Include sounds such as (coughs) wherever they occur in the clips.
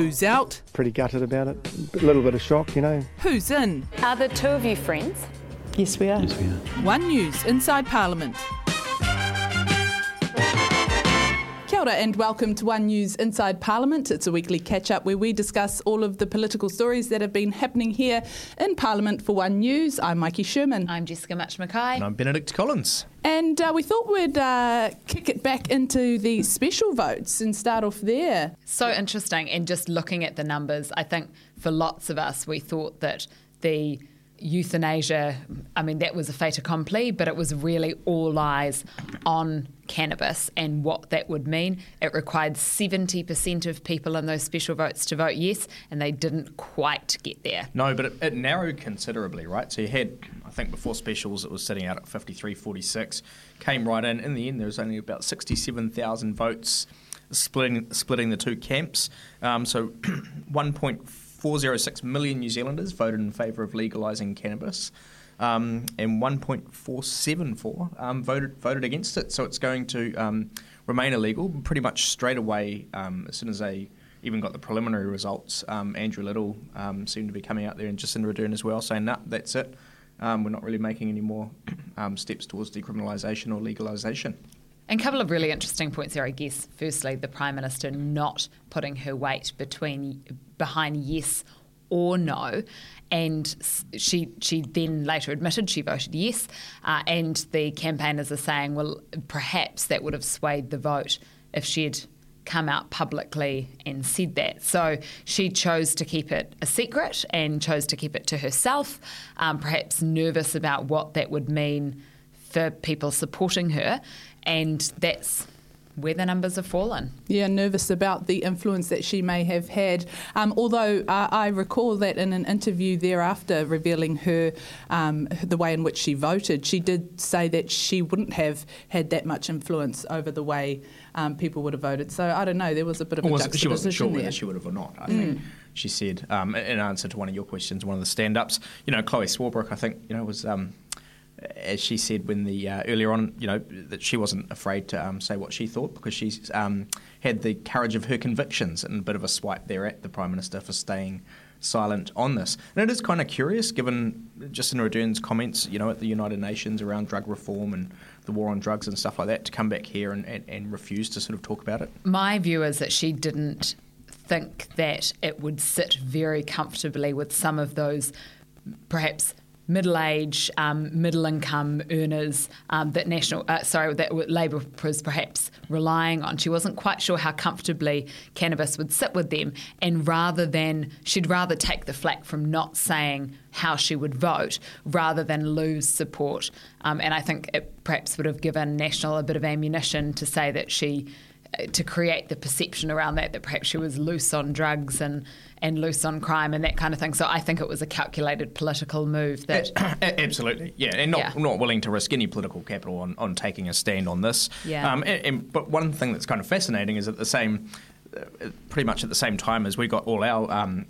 Who's out? Pretty gutted about it. A little bit of shock, you know. Who's in? Are the two of you friends? Yes, we are. Yes, we are. One News Inside Parliament. Kia ora and welcome to One News Inside Parliament. It's a weekly catch up where we discuss all of the political stories that have been happening here in Parliament for One News. I'm Mikey Sherman. I'm Jessica Mutch McKay. And I'm Benedict Collins. And uh, we thought we'd uh, kick it back into the special votes and start off there. So interesting. And just looking at the numbers, I think for lots of us, we thought that the euthanasia, I mean, that was a fait accompli, but it was really all eyes on cannabis and what that would mean. It required 70% of people in those special votes to vote yes, and they didn't quite get there. No, but it, it narrowed considerably, right? So you had, I think before specials, it was sitting out at 53 46, came right in. In the end, there was only about 67,000 votes splitting, splitting the two camps. Um, so (clears throat) 1.4 406 million New Zealanders voted in favour of legalising cannabis. Um, and 1.474 um, voted voted against it. So it's going to um, remain illegal pretty much straight away um, as soon as they even got the preliminary results. Um, Andrew Little um, seemed to be coming out there and Jacinda Ardern as well, saying, "No, nah, that's it. we're not really making any more (clears throat) steps towards decriminalisation or legalisation." And a couple of really interesting points there, I guess. Firstly, the Prime Minister not putting her weight between behind yes or no. And she she then later admitted she voted yes. Uh, and the campaigners are saying, well, perhaps that would have swayed the vote if she had come out publicly and said that. So she chose to keep it a secret and chose to keep it to herself, um, perhaps nervous about what that would mean for people supporting her and that's where the numbers have fallen. Yeah, nervous about the influence that she may have had. Um, although uh, I recall that in an interview thereafter, revealing her um, the way in which she voted, she did say that she wouldn't have had that much influence over the way um, people would have voted. So I don't know. There was a bit of a juxtaposition She wasn't sure there. whether she would have or not. I mm. think she said um, in answer to one of your questions, one of the stand-ups. You know, Chloe Swarbrick, I think, you know, was um, as she said when the uh, earlier on, you know, that she wasn't afraid to um, say what she thought because she's um, had the courage of her convictions, and a bit of a swipe there at the prime minister for staying silent on this. And it is kind of curious, given Jacinda Ardern's comments, you know, at the United Nations around drug reform and the war on drugs and stuff like that, to come back here and, and, and refuse to sort of talk about it. My view is that she didn't think that it would sit very comfortably with some of those perhaps middle age, um, middle income earners um, that national, uh, sorry, that Labor was perhaps relying on. She wasn't quite sure how comfortably cannabis would sit with them, and rather than she'd rather take the flack from not saying how she would vote rather than lose support. Um, and I think it perhaps would have given National a bit of ammunition to say that she to create the perception around that that perhaps she was loose on drugs and and loose on crime and that kind of thing. So I think it was a calculated political move that (clears throat) absolutely, yeah, and not yeah. not willing to risk any political capital on, on taking a stand on this. Yeah. Um, and, and, but one thing that's kind of fascinating is at the same, uh, pretty much at the same time as we got all our. Um,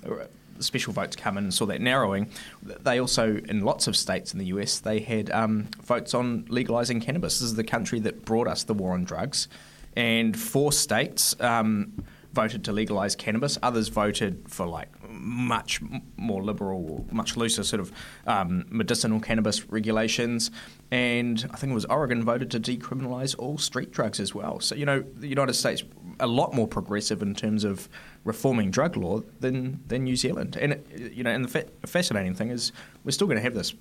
special votes come in and saw that narrowing. They also, in lots of states in the US, they had um, votes on legalising cannabis. This is the country that brought us the war on drugs and four states um, voted to legalise cannabis. Others voted for like much more liberal, much looser sort of um, medicinal cannabis regulations. And I think it was Oregon voted to decriminalise all street drugs as well. So you know, the United States a lot more progressive in terms of reforming drug law than than New Zealand. And it, you know, and the fa- fascinating thing is we're still going to have this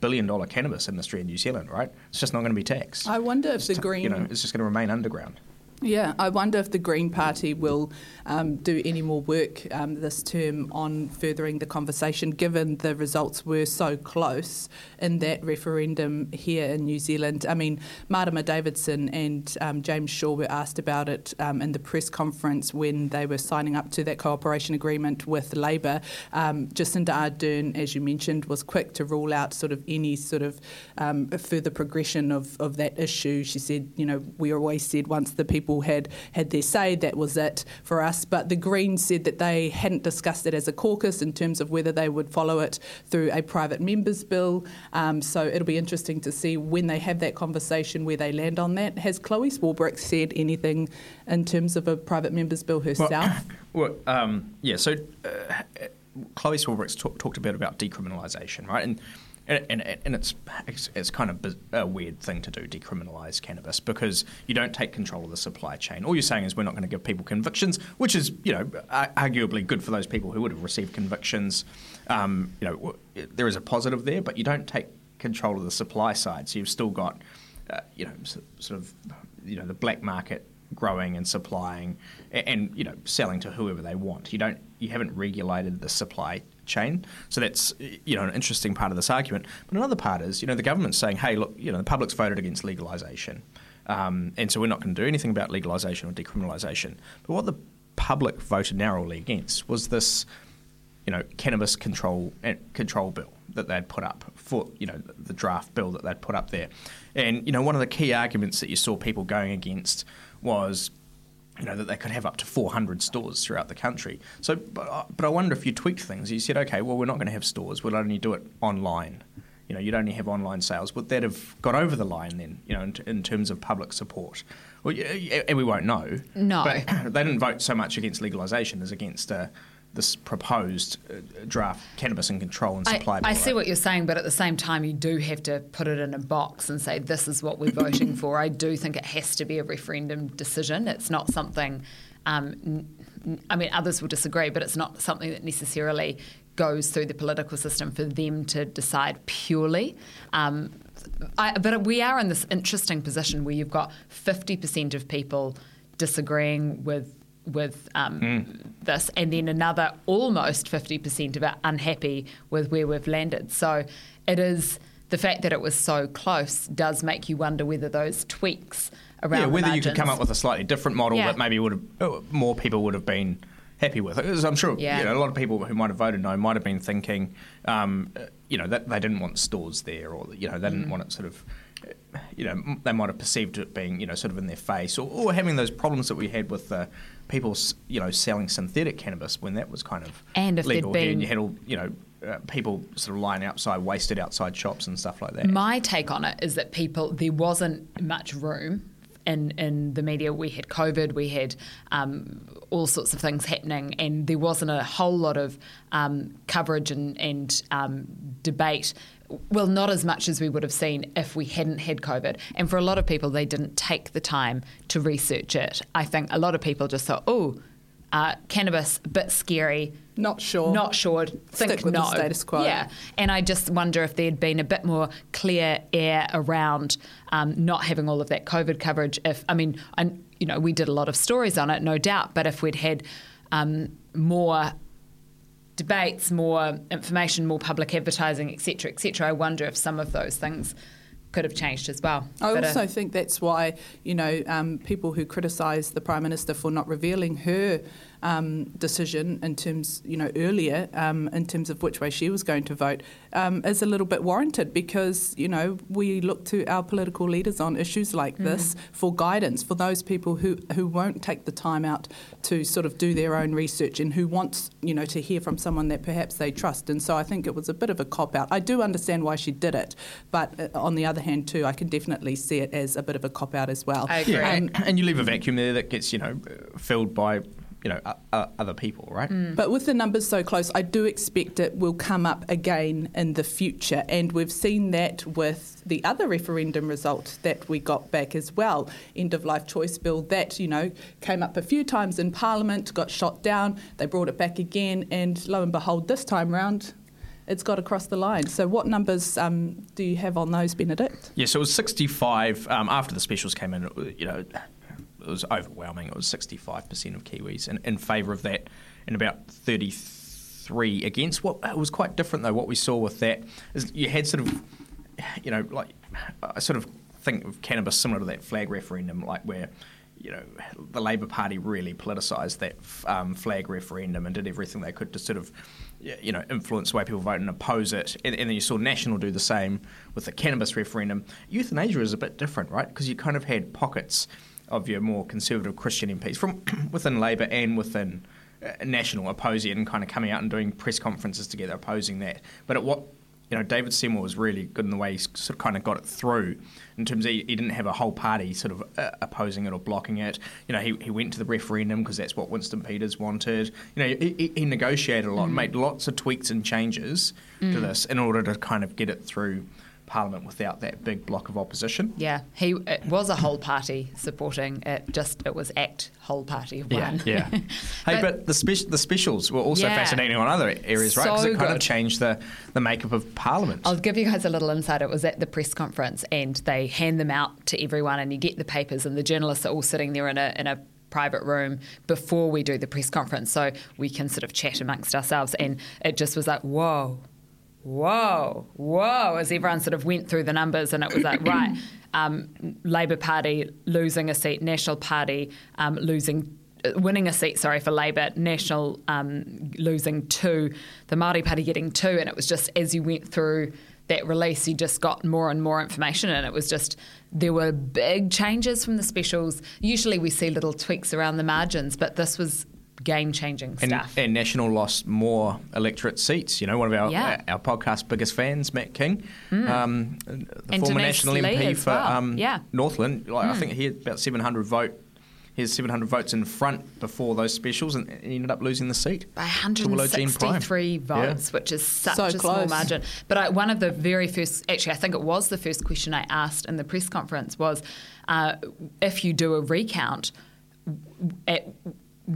billion dollar cannabis industry in New Zealand, right? It's just not going to be taxed. I wonder if the green, you know, it's just going to remain underground. Yeah, I wonder if the Green Party will um, do any more work um, this term on furthering the conversation, given the results were so close in that referendum here in New Zealand. I mean, Marama Davidson and um, James Shaw were asked about it um, in the press conference when they were signing up to that cooperation agreement with Labour. Um, Jacinda Ardern, as you mentioned, was quick to rule out sort of any sort of um, further progression of, of that issue. She said, you know, we always said once the people people had had their say. That was it for us. But the Greens said that they hadn't discussed it as a caucus in terms of whether they would follow it through a private members bill. Um, so it'll be interesting to see when they have that conversation where they land on that. Has Chloe Swarbrick said anything in terms of a private members bill herself? Well, (coughs) Well, um, yeah. So uh, Chloe Swarbrick's talk, talked a bit about decriminalisation, right? And and, and, and it's, it's, it's kind of a weird thing to do, decriminalise cannabis, because you don't take control of the supply chain. All you're saying is we're not going to give people convictions, which is you know arguably good for those people who would have received convictions. Um, you know there is a positive there, but you don't take control of the supply side, so you've still got uh, you know sort of you know the black market growing and supplying and, and, you know selling to whoever they want. You don't you haven't regulated the supply chain. So that's you know an interesting part of this argument. But another part is you know the government's saying, hey, look, you know the public's voted against legalisation, um, and so we're not going to do anything about legalisation or decriminalisation. But what the public voted narrowly against was this, you know, cannabis control eh, control bill that they'd put up for you know the draft bill that they'd put up there, and you know one of the key arguments that you saw people going against was you know, that they could have up to 400 stores throughout the country. So, but, but I wonder if you tweaked things. You said, okay, well, we're not going to have stores. We'll only do it online. You know, you'd only have online sales. Would that have got over the line then, you know, in, in terms of public support? Well, and we won't know. No. But (coughs) they didn't vote so much against legalisation as against uh, this proposed uh, draft cannabis and control and supply. I, I see what you're saying, but at the same time, you do have to put it in a box and say this is what we're voting for. I do think it has to be a referendum decision. It's not something. Um, I mean, others will disagree, but it's not something that necessarily goes through the political system for them to decide purely. Um, I, but we are in this interesting position where you've got 50% of people disagreeing with with um, mm. this, and then another almost 50% of it unhappy with where we've landed. So it is the fact that it was so close does make you wonder whether those tweaks around yeah, whether you could come up with a slightly different model yeah. that maybe would have uh, more people would have been happy with. Because I'm sure yeah. you know, a lot of people who might have voted no might have been thinking, um, you know, that they didn't want stores there, or you know, they didn't mm. want it sort of you know, they might have perceived it being, you know, sort of in their face, or, or having those problems that we had with the people, you know, selling synthetic cannabis when that was kind of and if legal. Been, and you had all, you know, uh, people sort of lying outside, wasted outside shops and stuff like that. My take on it is that people, there wasn't much room in, in the media. We had COVID, we had um, all sorts of things happening, and there wasn't a whole lot of um, coverage and, and um, debate well, not as much as we would have seen if we hadn't had COVID. And for a lot of people, they didn't take the time to research it. I think a lot of people just thought, oh, uh, cannabis, a bit scary. Not sure. Not sure. Think Stick with no. the status quo. Yeah. And I just wonder if there'd been a bit more clear air around um, not having all of that COVID coverage. If I mean, I, you know, we did a lot of stories on it, no doubt. But if we'd had um, more debates, more information, more public advertising, etc., etc. I wonder if some of those things could have changed as well. I but also uh, think that's why you know um, people who criticise the prime minister for not revealing her um, decision in terms, you know, earlier um, in terms of which way she was going to vote um, is a little bit warranted because, you know, we look to our political leaders on issues like mm. this for guidance for those people who, who won't take the time out to sort of do their own research and who wants, you know, to hear from someone that perhaps they trust. And so I think it was a bit of a cop out. I do understand why she did it, but uh, on the other hand, too, I can definitely see it as a bit of a cop out as well. I agree. Yeah, and, and you leave a vacuum there that gets, you know, filled by you know uh, other people, right? Mm. But with the numbers so close, I do expect it will come up again in the future, and we've seen that with the other referendum result that we got back as well, end of life choice bill that you know came up a few times in Parliament, got shot down. They brought it back again, and lo and behold, this time round. It's got across the line. So, what numbers um, do you have on those, Benedict? Yeah, so it was 65 um, after the specials came in. You know, it was overwhelming. It was 65% of Kiwis in, in favour of that, and about 33 against. What it was quite different though. What we saw with that is you had sort of, you know, like I sort of think of cannabis similar to that flag referendum, like where you know, the Labor Party really politicised that um, flag referendum and did everything they could to sort of, you know, influence the way people vote and oppose it. And, and, then you saw National do the same with the cannabis referendum. Euthanasia is a bit different, right? Because you kind of had pockets of your more conservative Christian MPs from (clears throat) within Labor and within uh, National opposing and kind of coming out and doing press conferences together opposing that. But at what you know, David Seymour was really good in the way he sort of kind of got it through in terms of he, he didn't have a whole party sort of uh, opposing it or blocking it. You know, he, he went to the referendum because that's what Winston Peters wanted. You know, he, he negotiated a lot, mm. made lots of tweaks and changes mm. to this in order to kind of get it through Parliament without that big block of opposition. Yeah, he it was a whole party supporting it. Just it was ACT whole party of one. Yeah, yeah. (laughs) hey, but, but the spe- the specials were also yeah, fascinating on other areas, right? Because so it kind good. of changed the the makeup of Parliament. I'll give you guys a little insight. It was at the press conference, and they hand them out to everyone, and you get the papers, and the journalists are all sitting there in a in a private room before we do the press conference so we can sort of chat amongst ourselves and it just was like whoa whoa, whoa, as everyone sort of went through the numbers and it was like, (clears throat) right, um, Labour Party losing a seat, National Party um, losing uh, winning a seat, sorry, for Labour, National um, losing two, the Māori Party getting two, and it was just as you went through that release, you just got more and more information, and it was just there were big changes from the specials. Usually we see little tweaks around the margins, but this was game changing stuff. And, National lost more electorate seats. You know, one of our yeah. our, podcast biggest fans, Matt King, mm. um, the and former National MP for well. um, yeah. Northland. Like, mm. I think he had about 700 vote. He has 700 votes in front before those specials and he ended up losing the seat. By 163 votes, yeah. which is such so a close. small margin. But I, one of the very first, actually, I think it was the first question I asked in the press conference was uh, if you do a recount, at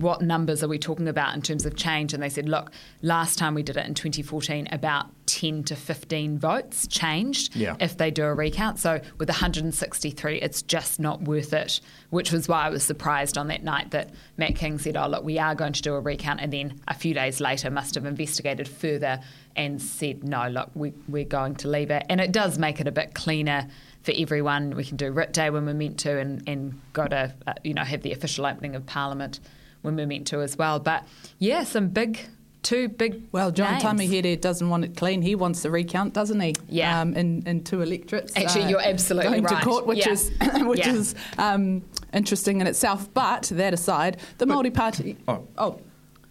what numbers are we talking about in terms of change? And they said, look, last time we did it in 2014, about 10 to 15 votes changed yeah. if they do a recount. So with 163, it's just not worth it, which was why I was surprised on that night that Matt King said, oh, look, we are going to do a recount. And then a few days later must have investigated further and said, no, look, we, we're going to leave it. And it does make it a bit cleaner for everyone. We can do writ day when we're meant to and, and go to, uh, you know, have the official opening of Parliament we're meant to as well. But yeah, some big two big. Well, John names. Tamihere doesn't want it clean. He wants the recount, doesn't he? Yeah. Um, in, in two electorates. Actually, uh, you're absolutely going right. to court, which yeah. is (coughs) which yeah. is um, interesting in itself. But that aside, the Māori Party. (coughs) Oh. oh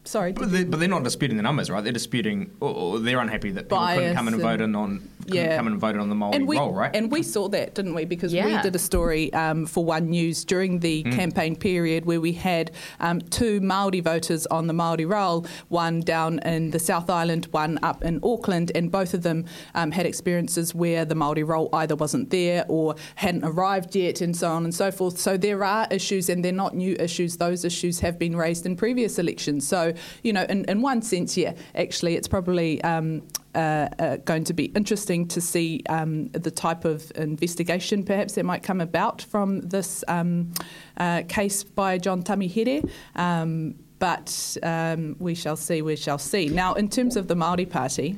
sorry. But they're, but they're, not disputing the numbers, right? They're disputing, or, or they're unhappy that people couldn't come in and, vote in on yeah. come and voted on the Māori and we, roll, right? And we saw that, didn't we? Because yeah. we did a story um, for One News during the mm. campaign period where we had um, two Māori voters on the Māori roll, one down in the South Island, one up in Auckland, and both of them um, had experiences where the Māori roll either wasn't there or hadn't arrived yet, and so on and so forth. So there are issues, and they're not new issues. Those issues have been raised in previous elections. So, you know, in, in one sense, yeah, actually, it's probably um, uh, uh, going to be interesting to see um, the type of investigation perhaps that might come about from this um, uh, case by John Tamihere. Um, but um, we shall see, we shall see. Now, in terms of the Māori Party,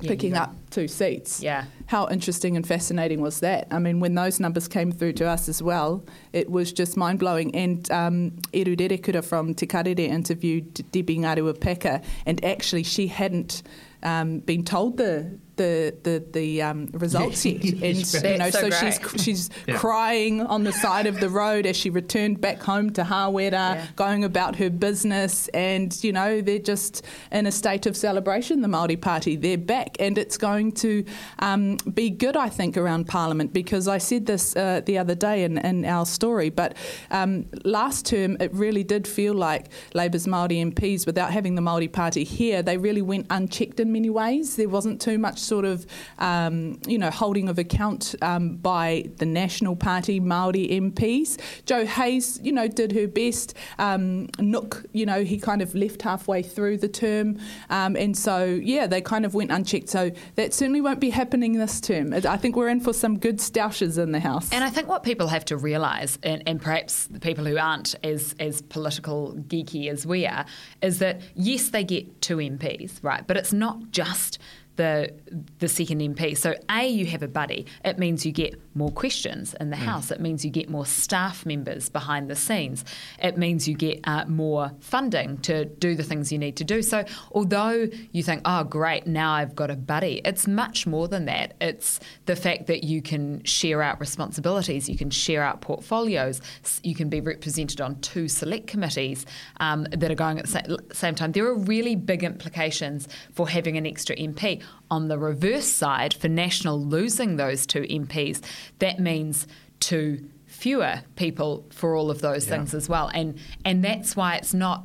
yeah, picking up two seats. Yeah. How interesting and fascinating was that? I mean, when those numbers came through to us as well, it was just mind blowing. And um, Eru Rerekura from Te Karere interviewed Debbie Ngarewa and actually she hadn't um, been told the the the, the um, results (laughs) yet, and you know, so, so she's she's yeah. crying on the side of the road as she returned back home to Hawera, yeah. going about her business, and you know they're just in a state of celebration. The Maori Party, they're back, and it's going to um, be good, I think, around Parliament because I said this uh, the other day in, in our story, but um, last term it really did feel like Labour's Maori MPs, without having the Maori Party here, they really went unchecked in many ways. There wasn't too much sort of, um, you know, holding of account um, by the National Party Maori MPs. Jo Hayes, you know, did her best. Um, Nuk, you know, he kind of left halfway through the term, um, and so yeah, they kind of went unchecked. So that certainly won't be happening this term. I think we're in for some good stoushes in the house. And I think what people have to realise, and, and perhaps the people who aren't as as political geeky as we are, is that yes, they get two MPs, right, but it's not just the the second MP. So a you have a buddy. It means you get more questions in the mm. house. It means you get more staff members behind the scenes. It means you get uh, more funding to do the things you need to do. So although you think, oh great, now I've got a buddy, it's much more than that. It's the fact that you can share out responsibilities, you can share out portfolios, you can be represented on two select committees um, that are going at the same time. There are really big implications for having an extra MP on the reverse side, for National losing those two MPs, that means two fewer people for all of those yeah. things as well. And and that's why it's not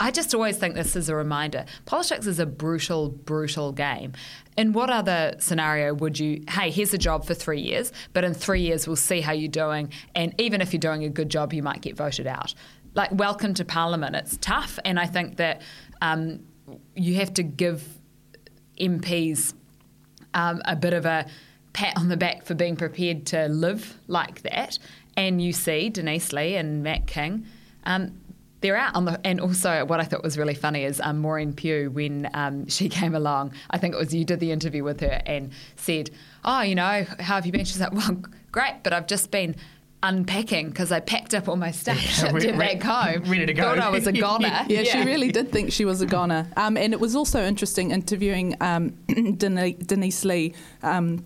I just always think this is a reminder. Politics is a brutal, brutal game. In what other scenario would you, hey, here's a job for three years, but in three years we'll see how you're doing, and even if you're doing a good job, you might get voted out. Like, welcome to Parliament. It's tough, and I think that um, you have to give MPs um, a bit of a pat on the back for being prepared to live like that. And you see Denise Lee and Matt King. Um, they're out on the, and also what I thought was really funny is um, Maureen Pugh when um, she (laughs) came along. I think it was you did the interview with her and said, "Oh, you know, how have you been?" She's like, "Well, great, but I've just been." Unpacking because I packed up all my stuff, yeah, shipped it back home. Ready to go. Thought I was a (laughs) goner. yeah, yeah, she really did think she was a goner. Um, and it was also interesting interviewing um, (clears throat) Denise Lee. Um,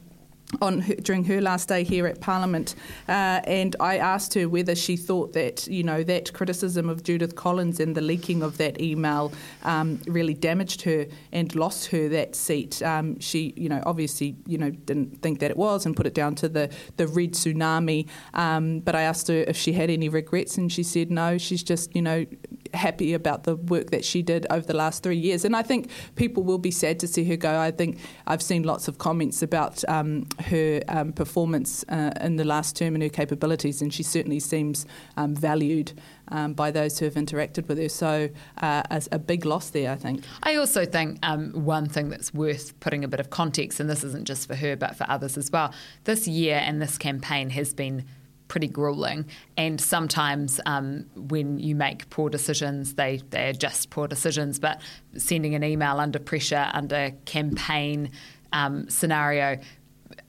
on her, during her last day here at Parliament, uh, and I asked her whether she thought that you know that criticism of Judith Collins and the leaking of that email um, really damaged her and lost her that seat. Um, she, you know, obviously, you know, didn't think that it was and put it down to the the red tsunami. Um, but I asked her if she had any regrets, and she said no. She's just, you know, happy about the work that she did over the last three years. And I think people will be sad to see her go. I think I've seen lots of comments about um, her um, performance uh, in the last term and her capabilities, and she certainly seems um, valued um, by those who have interacted with her. So, uh, a big loss there, I think. I also think um, one thing that's worth putting a bit of context, and this isn't just for her but for others as well. This year and this campaign has been pretty grueling. And sometimes um, when you make poor decisions, they, they're just poor decisions. But sending an email under pressure, under campaign um, scenario,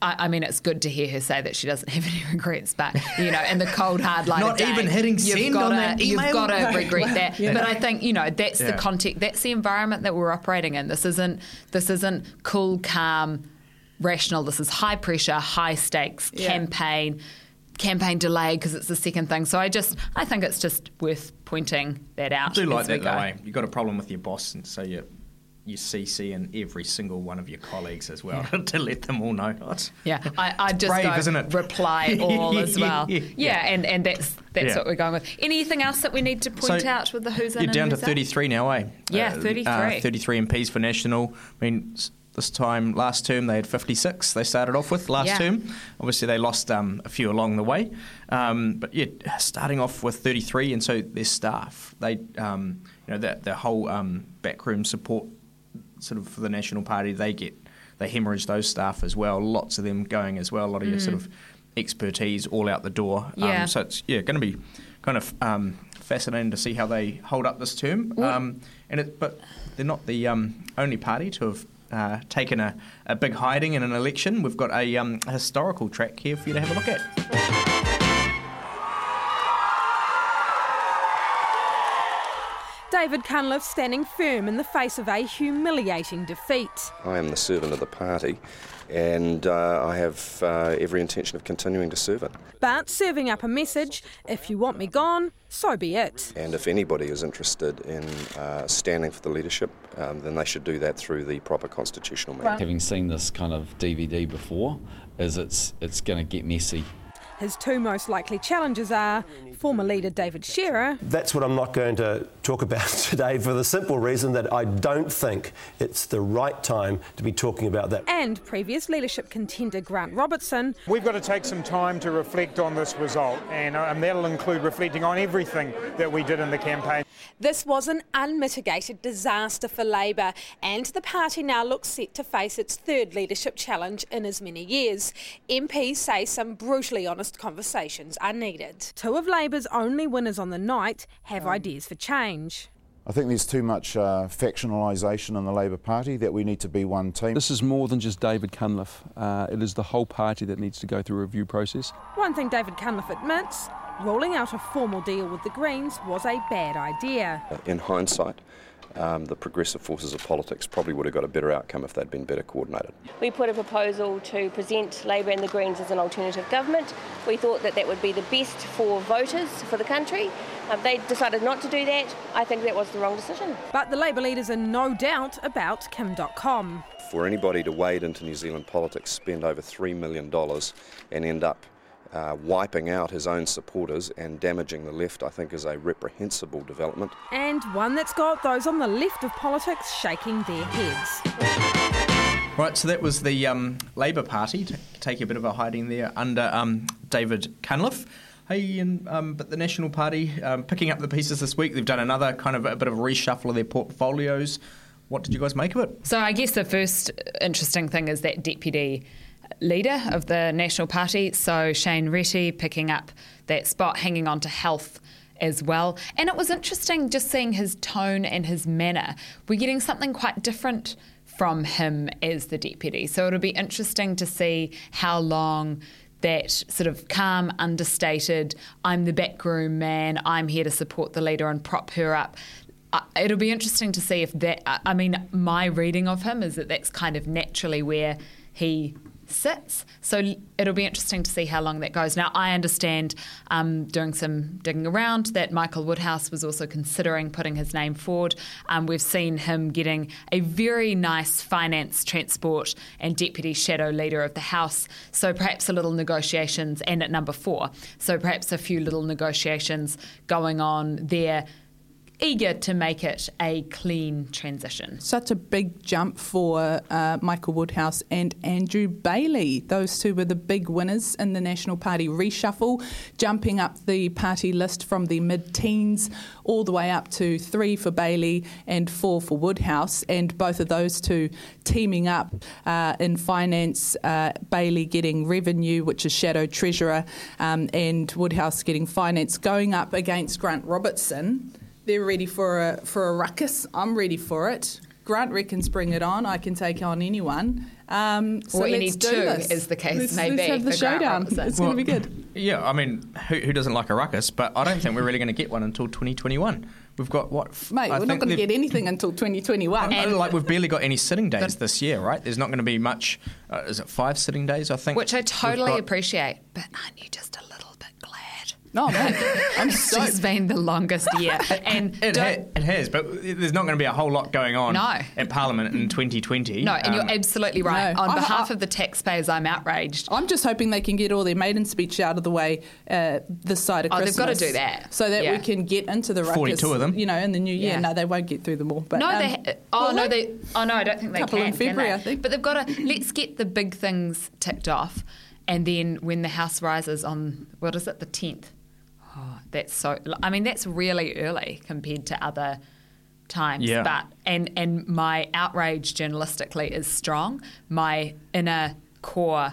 I, mean, it's good to hear her say that she doesn't have any (laughs) regrets, but you know, in the cold hard light not of day, even hitting send gotta, on that email. You've got to regret that. yeah. But I think you know that's yeah. the context, that's the environment that we're operating in. This isn't this isn't cool, calm, rational. This is high pressure, high stakes yeah. campaign campaign delayed because it's the second thing. So I just I think it's just worth pointing that out. I do like that way. You've got a problem with your boss, and so you you CC in every single one of your colleagues as well yeah. (laughs) to let them all know. Oh, yeah, I, I just brave, isn't it? reply (laughs) all as well. yeah, yeah, and, and that's that's yeah. what we're going with. Anything else that we need to point so out with the who's in? You're down to 33 now, eh? Yeah, uh, 33. Uh, 33 MPs for national. I mean this time last term they had 56 they started off with last yeah. term obviously they lost um, a few along the way um, but yeah starting off with 33 and so their staff they um, you know that the whole um, backroom support sort of for the national party they get they hemorrhage those staff as well lots of them going as well a lot of mm. your sort of expertise all out the door um, yeah. so it's yeah going to be kind of um, fascinating to see how they hold up this term and it, but they're not the only party to have uh, taken a, a big hiding in an election. We've got a, um, a historical track here for you to have a look at. David Cunliffe standing firm in the face of a humiliating defeat. I am the servant of the party and uh, I have uh, every intention of continuing to serve it. But serving up a message if you want me gone, so be it. And if anybody is interested in uh, standing for the leadership, um, then they should do that through the proper constitutional means. Having seen this kind of DVD before, is it's it's going to get messy. His two most likely challengers are former leader David Shearer. That's what I'm not going to talk about (laughs) today for the simple reason that I don't think it's the right time to be talking about that. And previous leadership contender Grant Robertson. We've got to take some time to reflect on this result, and um, that'll include reflecting on everything that we did in the campaign. This was an unmitigated disaster for Labour, and the party now looks set to face its third leadership challenge in as many years. MPs say some brutally honest conversations are needed. Two of Labour Labour's only winners on the night have um, ideas for change. I think there's too much uh, factionalisation in the Labor Party that we need to be one team. This is more than just David Cunliffe. Uh, it is the whole party that needs to go through a review process. One thing David Cunliffe admits rolling out a formal deal with the Greens was a bad idea. In hindsight, um, the progressive forces of politics probably would have got a better outcome if they'd been better coordinated. We put a proposal to present Labor and the Greens as an alternative government. We thought that that would be the best for voters for the country. Um, they decided not to do that. I think that was the wrong decision. But the Labor leaders are no doubt about Kim Dotcom for anybody to wade into New Zealand politics, spend over $3 million, and end up uh, wiping out his own supporters and damaging the left, I think, is a reprehensible development. And one that's got those on the left of politics shaking their heads. Right, so that was the um, Labour Party t- taking a bit of a hiding there under um, David Cunliffe. Hey, and, um, but the National Party um, picking up the pieces this week. They've done another kind of a bit of a reshuffle of their portfolios. What did you guys make of it? So I guess the first interesting thing is that deputy leader of the National Party, so Shane Reti picking up that spot, hanging on to health as well. And it was interesting just seeing his tone and his manner. We're getting something quite different from him as the deputy. So it'll be interesting to see how long that sort of calm, understated, I'm the backroom man, I'm here to support the leader and prop her up. Uh, it'll be interesting to see if that, I mean, my reading of him is that that's kind of naturally where he sits. So it'll be interesting to see how long that goes. Now, I understand um, doing some digging around that Michael Woodhouse was also considering putting his name forward. Um, we've seen him getting a very nice finance, transport, and deputy shadow leader of the House. So perhaps a little negotiations, and at number four. So perhaps a few little negotiations going on there eager to make it a clean transition. Such a big jump for uh, Michael Woodhouse and Andrew Bayly. Those two were the big winners in the National Party reshuffle, jumping up the party list from the mid teens all the way up to three for Bayly and four for Woodhouse. And both of those two teaming up uh, in finance, uh, Bayly getting revenue, which is shadow treasurer, um, and Woodhouse getting finance, going up against Grant Robertson they're ready for a for a ruckus. I'm ready for it. Grant reckons bring it on. I can take on anyone. Um, so or any two, this. as the case let's, may let's be. have the showdown. It's well, going to be good. Yeah, I mean, who, who, doesn't like a ruckus? But I don't think we're really going to get one until 2021. We've got what? Mate, I we're not going to get anything until 2021. And like we've barely got any sitting days this year, right? There's not going to be much. Uh, is it five sitting days? I think. Which I totally appreciate. But aren't you just a little? No, man, (laughs) I'm so. It's been the longest year, (laughs) and it, ha- it, has. But there's not going to be a whole lot going on no. in Parliament in 2020. No, and um, you're absolutely right. No. On I, behalf I, of the taxpayers, I'm outraged. I'm just hoping they can get all their maiden speech out of the way uh, this side of oh, Christmas. they've got to do that so that yeah. we can get into the ruckus. 42 of them, you know, in the new year. Yeah. No, they won't get through them all. But no, um, they. Oh well, no, they. Oh no, I don't think they couple can. in February, can I think. But they've got to. Let's get the big things ticked off, and then when the House rises on what is it, the 10th Oh, that's so. I mean, that's really early compared to other times. Yeah. But and and my outrage journalistically is strong. My inner core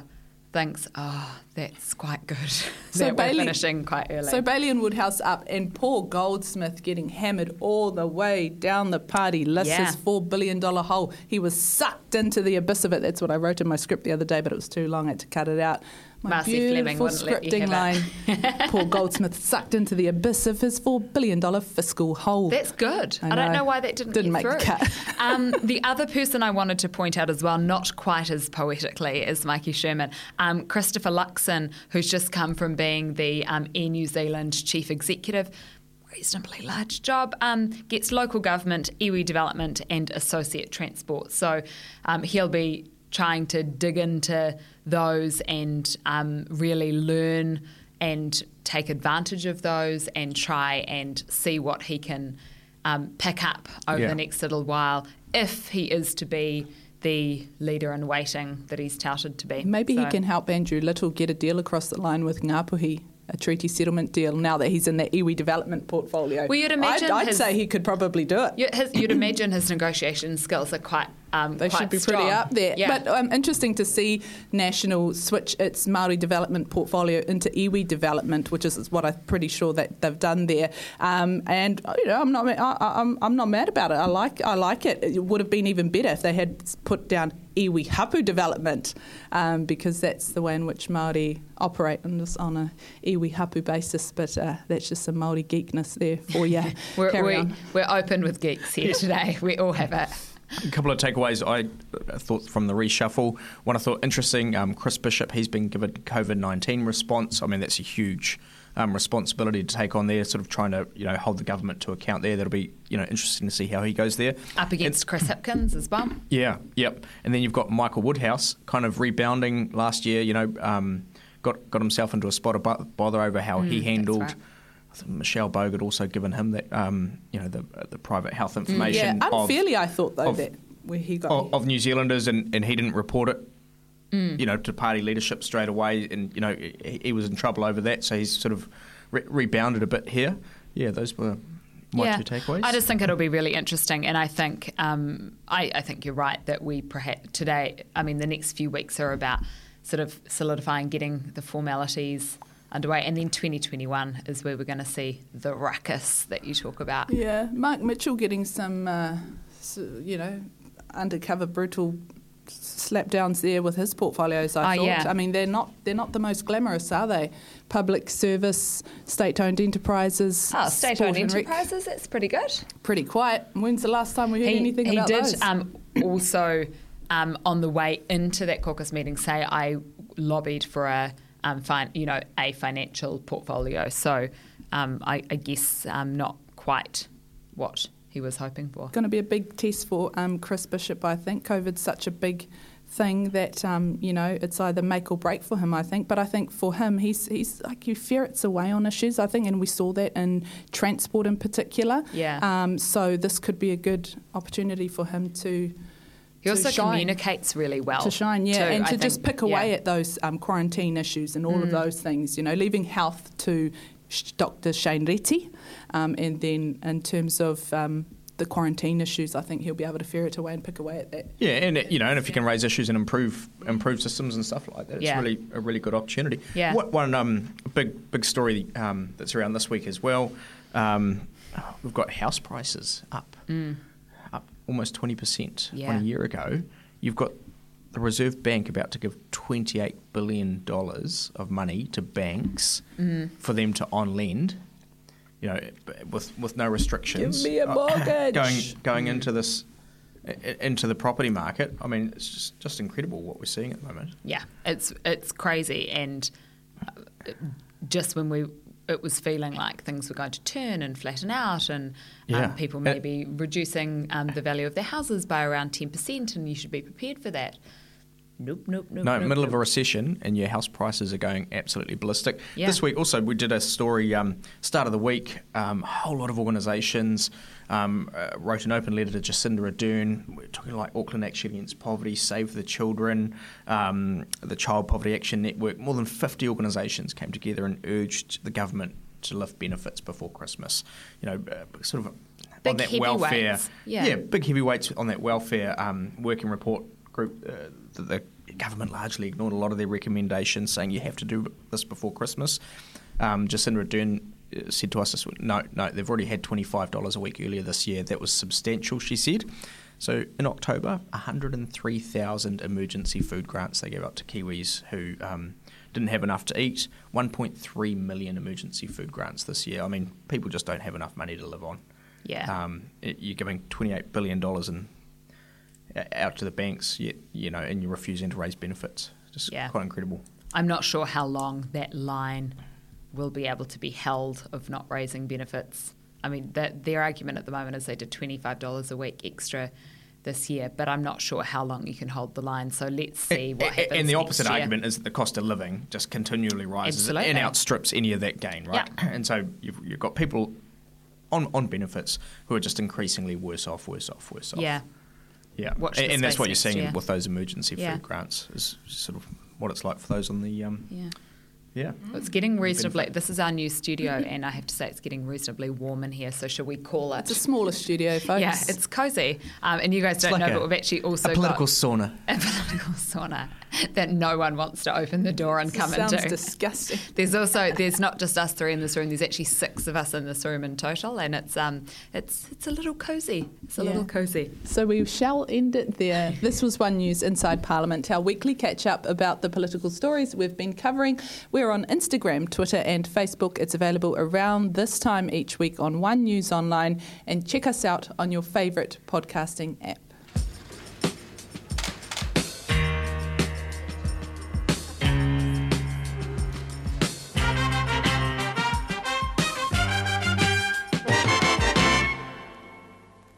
thinks, oh, that's quite good. (laughs) So that Bayly, we're finishing quite early. So Bayly and Woodhouse up, and Paul Goldsmith getting hammered all the way down the party list. Yeah. His four billion dollar hole. He was sucked into the abyss of it. That's what I wrote in my script the other day, but it was too long. I had to cut it out. My Marcy Fleming beautiful you scripting line. (laughs) Paul Goldsmith sucked into the abyss of his four billion dollar fiscal hole. That's good. I, I don't know. why that didn't, Didn't make the cut. (laughs) um, the other person I wanted to point out as well, not quite as poetically as Mikey Sherman, um, Christopher Luxon, who's just come from being the um, Air New Zealand chief executive. Reasonably large job, um, gets local government, iwi development, and associate transport. So um, he'll be trying to dig into those and um, really learn and take advantage of those and try and see what he can um, pick up over Yeah. the next little while if he is to be the leader in waiting that he's touted to be. Maybe he can help Andrew Little get a deal across the line with Ngapuhi, a treaty settlement deal, now that he's in the iwi development portfolio. Well, you'd imagine I'd, I'd his- say he could probably do it. You- his- You'd imagine his negotiation skills are quite. Um, They should be strong. pretty up there. Yeah. But um, interesting to see National switch its Maori development portfolio into iwi development, which is what I'm pretty sure that they've done there. Um, and you know, I'm not, I, I'm, I'm not mad about it. I like, I like it. It would have been even better if they had put down iwi hapu development, um, because that's the way in which Maori operate on this on a iwi hapu basis. But uh, that's just some Maori geekness there for you. (laughs) we're, we, we're open with geeks here today. We all have it. A couple of takeaways I thought from the reshuffle. One I thought interesting. Um, Chris Bishop, he's been given COVID nineteen response. I mean, that's a huge um, responsibility to take on there, sort of trying to you know hold the government to account there. That'll be you know interesting to see how he goes there. Up against and, Chris Hipkins as well. Yeah, yep. And then you've got Michael Woodhouse, kind of rebounding last year. You know, um, got got himself into a spot of bother over how mm, he handled. Right. Michelle Boag also given him that, um, you know, the the private health mm. information. Yeah, unfairly, of, I thought though of, that where he got of, of New Zealanders, and, and he didn't report it mm. you know, to party leadership straight away, and you know he, he was in trouble over that, so he's sort of re- rebounded a bit here. Yeah, those were my yeah. two takeaways. I just think it'll be really interesting, and I think um, I, I, think you're right that we perhaps today. I mean, the next few weeks are about sort of solidifying, getting the formalities underway, and then 2021 is where we're going to see the ruckus that you talk about. Yeah, Mark Mitchell getting some, uh, you know, undercover brutal slapdowns there with his portfolios. I oh, thought. Yeah. I mean, they're not they're not the most glamorous, are they? Public service, state-owned enterprises. Oh, state-owned enterprises. That's pretty good. Pretty quiet. When's the last time we heard he, anything he about did, those? Um, also, um, on the way into that caucus meeting, say I lobbied for a um, fin- you know a financial portfolio. So um, I, I, guess um, not quite what he was hoping for. It's Going to be a big test for um, Chris Bishop, I think. COVID's such a big thing that um, you know it's either make or break for him. I think, but I think for him, he's he's like he ferrets away on issues. I think, and we saw that in transport in particular. Yeah. Um, so this could be a good opportunity for him to. He also shine. communicates really well. To shine, yeah, too, and to I just think, pick away yeah. at those um, quarantine issues and all mm. of those things. You know, leaving health to Dr. Shane Reti, um, and then in terms of um, the quarantine issues, I think he'll be able to ferret away and pick away at that. Yeah, and you know, and if you can raise issues and improve improve systems and stuff like that, it's yeah. really a really good opportunity. Yeah. What, one um, big big story um, that's around this week as well. Um, we've got house prices up, mm. Almost twenty percent yeah. on a year ago. You've got the Reserve Bank about to give $28 billion of money to banks mm. for them to on lend, you know, with, with no restrictions. Give me a uh, mortgage. going, going mm. into this into the property market. I mean, it's just, just incredible what we're seeing at the moment. Yeah, it's it's crazy, and uh, just when we it was feeling like things were going to turn and flatten out, and um, yeah. um, people may be reducing um, the value of their houses by around ten percent, and you should be prepared for that. Nope, nope, nope. No, nope, middle nope. of a recession and your house prices are going absolutely ballistic. Yeah. This week also we did a story, um, start of the week, um, a whole lot of organisations um, uh, wrote an open letter to Jacinda Ardern. We're talking like Auckland Action Against Poverty, Save the Children, um, the Child Poverty Action Network. More than 50 organisations came together and urged the government to lift benefits before Christmas. You know, uh, sort of big on that welfare. Yeah. yeah. big heavyweights on that welfare um, working report group. Uh, the government largely ignored a lot of their recommendations, saying you have to do this before Christmas. Um, Jacinda Ardern said to us, no, no, they've already had $25 a week earlier this year. That was substantial, she said. So in October, 103,000 emergency food grants they gave out to Kiwis who um, didn't have enough to eat. 1.3 million emergency food grants this year. I mean, people just don't have enough money to live on. Yeah. Um, it, you're giving $28 billion in out to the banks, yet you know, and you're refusing to raise benefits. Just yeah. quite incredible. I'm not sure how long that line will be able to be held of not raising benefits. I mean, that, their argument at the moment is they did $25 a week extra this year, but I'm not sure how long you can hold the line. So let's see what happens. And the opposite year. argument is that the cost of living just continually rises Absolutely. and outstrips any of that gain, right? Yeah. And so you've, you've got people on, on benefits who are just increasingly worse off, worse off, worse off. Yeah. Yeah, and, and that's what you're seeing with those emergency yeah. food grants is sort of what it's like for those on the um, yeah. Yeah. It's getting reasonably. This is our new studio, (laughs) and I have to say it's getting reasonably warm in here. So should we call it? It's a smaller studio, (laughs) folks. Yeah, it's cozy. Um, and you guys don't like know, a, but we've actually also a political got sauna. (laughs) A political sauna (laughs) that no one wants to open the door and this come sounds into. Sounds disgusting. (laughs) There's also there's not just us three in this room. There's actually six of us in this room in total, and it's um it's it's a little cozy. It's a yeah. little cozy. So we shall end it there. (laughs) This was One News Inside Parliament, our weekly catch up about the political stories we've been covering. We're on Instagram. Instagram, Twitter, and Facebook. It's available around this time each week on One News Online. And check us out on your favourite podcasting app.